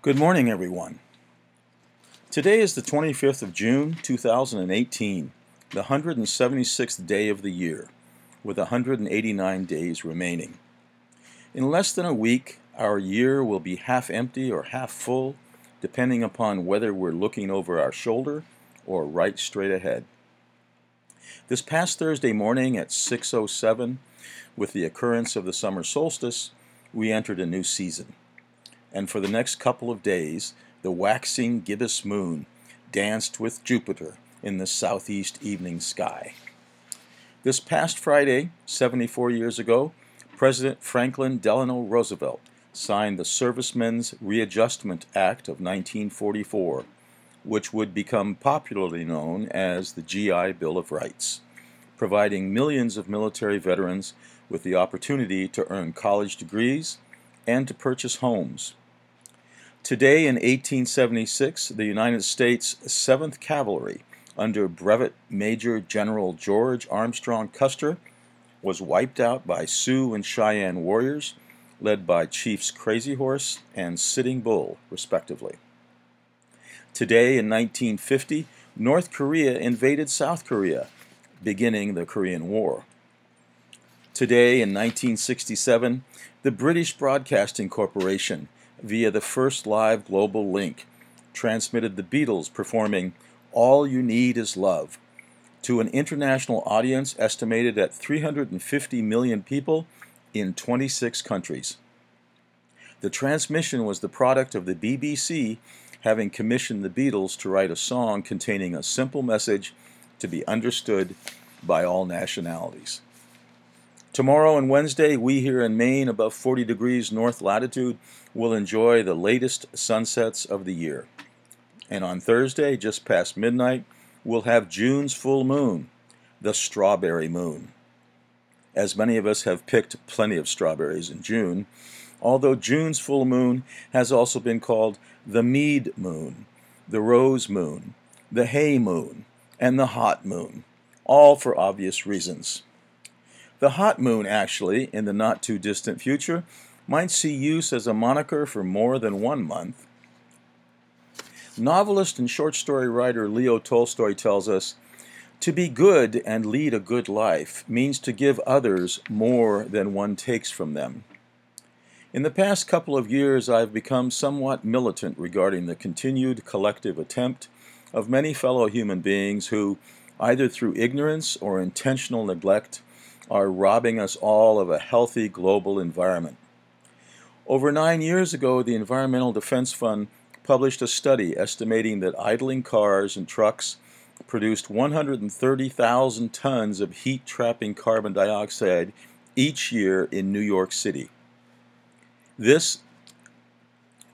Good morning, everyone. Today is the 25th of June, 2018, the 176th day of the year, with 189 days remaining. In less than a week, our year will be half empty or half full, depending upon whether we're looking over our shoulder or right straight ahead. This past Thursday morning at 6:07, with the occurrence of the summer solstice, we entered a new season. And for the next couple of days, the waxing gibbous moon danced with Jupiter in the southeast evening sky. This past Friday, 74 years ago, President Franklin Delano Roosevelt signed the Servicemen's Readjustment Act of 1944, which would become popularly known as the GI Bill of Rights, providing millions of military veterans with the opportunity to earn college degrees and to purchase homes. Today in 1876, the United States 7th Cavalry, under Brevet Major General George Armstrong Custer, was wiped out by Sioux and Cheyenne warriors, led by Chiefs Crazy Horse and Sitting Bull, respectively. Today in 1950, North Korea invaded South Korea, beginning the Korean War. Today in 1967, the British Broadcasting Corporation via the first live global link, transmitted the Beatles performing All You Need Is Love to an international audience estimated at 350 million people in 26 countries. The transmission was the product of the BBC having commissioned the Beatles to write a song containing a simple message to be understood by all nationalities. Tomorrow and Wednesday, we here in Maine, above 40 degrees north latitude, will enjoy the latest sunsets of the year. And on Thursday, just past midnight, we'll have June's full moon, the strawberry moon. As many of us have picked plenty of strawberries in June, although June's full moon has also been called the mead moon, the rose moon, the hay moon, and the hot moon, all for obvious reasons. The hot moon, actually, in the not too distant future, might see use as a moniker for more than one month. Novelist and short story writer Leo Tolstoy tells us to be good and lead a good life means to give others more than one takes from them. In the past couple of years, I've become somewhat militant regarding the continued collective attempt of many fellow human beings who, either through ignorance or intentional neglect, are robbing us all of a healthy global environment. Over nine years ago, the Environmental Defense Fund published a study estimating that idling cars and trucks produced 130,000 tons of heat trapping carbon dioxide each year in New York City. This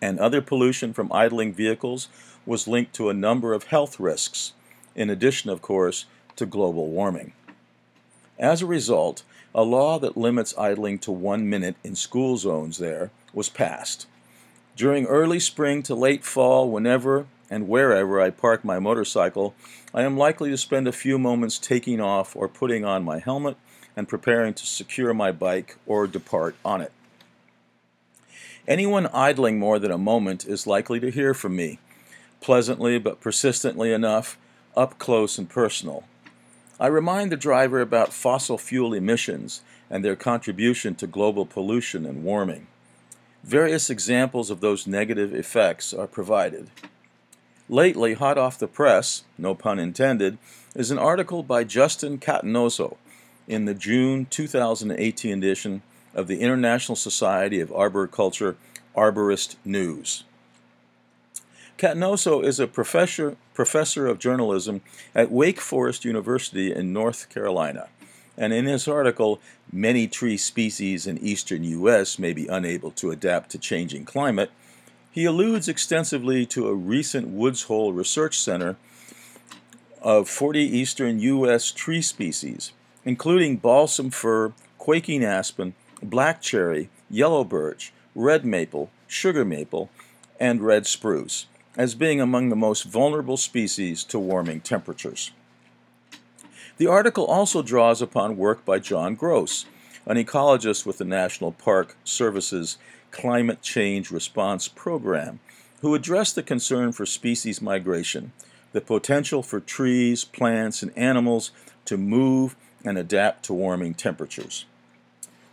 and other pollution from idling vehicles was linked to a number of health risks, in addition, of course, to global warming. As a result, a law that limits idling to one minute in school zones there was passed. During early spring to late fall, whenever and wherever I park my motorcycle, I am likely to spend a few moments taking off or putting on my helmet and preparing to secure my bike or depart on it. Anyone idling more than a moment is likely to hear from me, pleasantly but persistently enough, up close and personal. I remind the driver about fossil fuel emissions and their contribution to global pollution and warming. Various examples of those negative effects are provided. Lately, hot off the press, no pun intended, is an article by Justin Catanoso in the June 2018 edition of the International Society of Arboriculture Arborist News. Catanoso is a professor, professor of journalism at Wake Forest University in North Carolina. And in his article, Many Tree Species in Eastern U.S. May Be Unable to Adapt to Changing Climate, he alludes extensively to a recent Woods Hole Research Center of 40 eastern U.S. tree species, including balsam fir, quaking aspen, black cherry, yellow birch, red maple, sugar maple, and red spruce as being among the most vulnerable species to warming temperatures. The article also draws upon work by John Gross, an ecologist with the National Park Service's Climate Change Response Program, who addressed the concern for species migration, the potential for trees, plants, and animals to move and adapt to warming temperatures.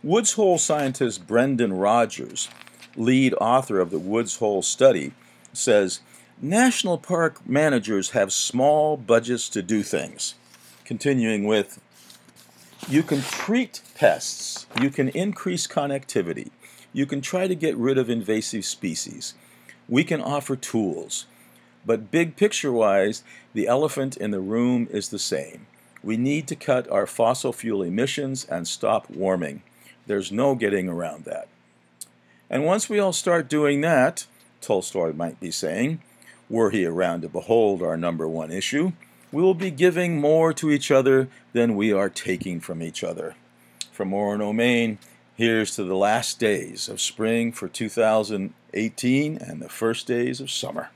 Woods Hole scientist Brendan Rogers, lead author of the Woods Hole study, says national park managers have small budgets to do things. Continuing with, you can treat pests, you can increase connectivity, you can try to get rid of invasive species, we can offer tools. But big picture wise, the elephant in the room is the same. We need to cut our fossil fuel emissions and stop warming. There's no getting around that. And once we all start doing that, Tolstoy might be saying, were he around to behold our number one issue, we will be giving more to each other than we are taking from each other. From Orono, Maine, here's to the last days of spring for 2018 and the first days of summer.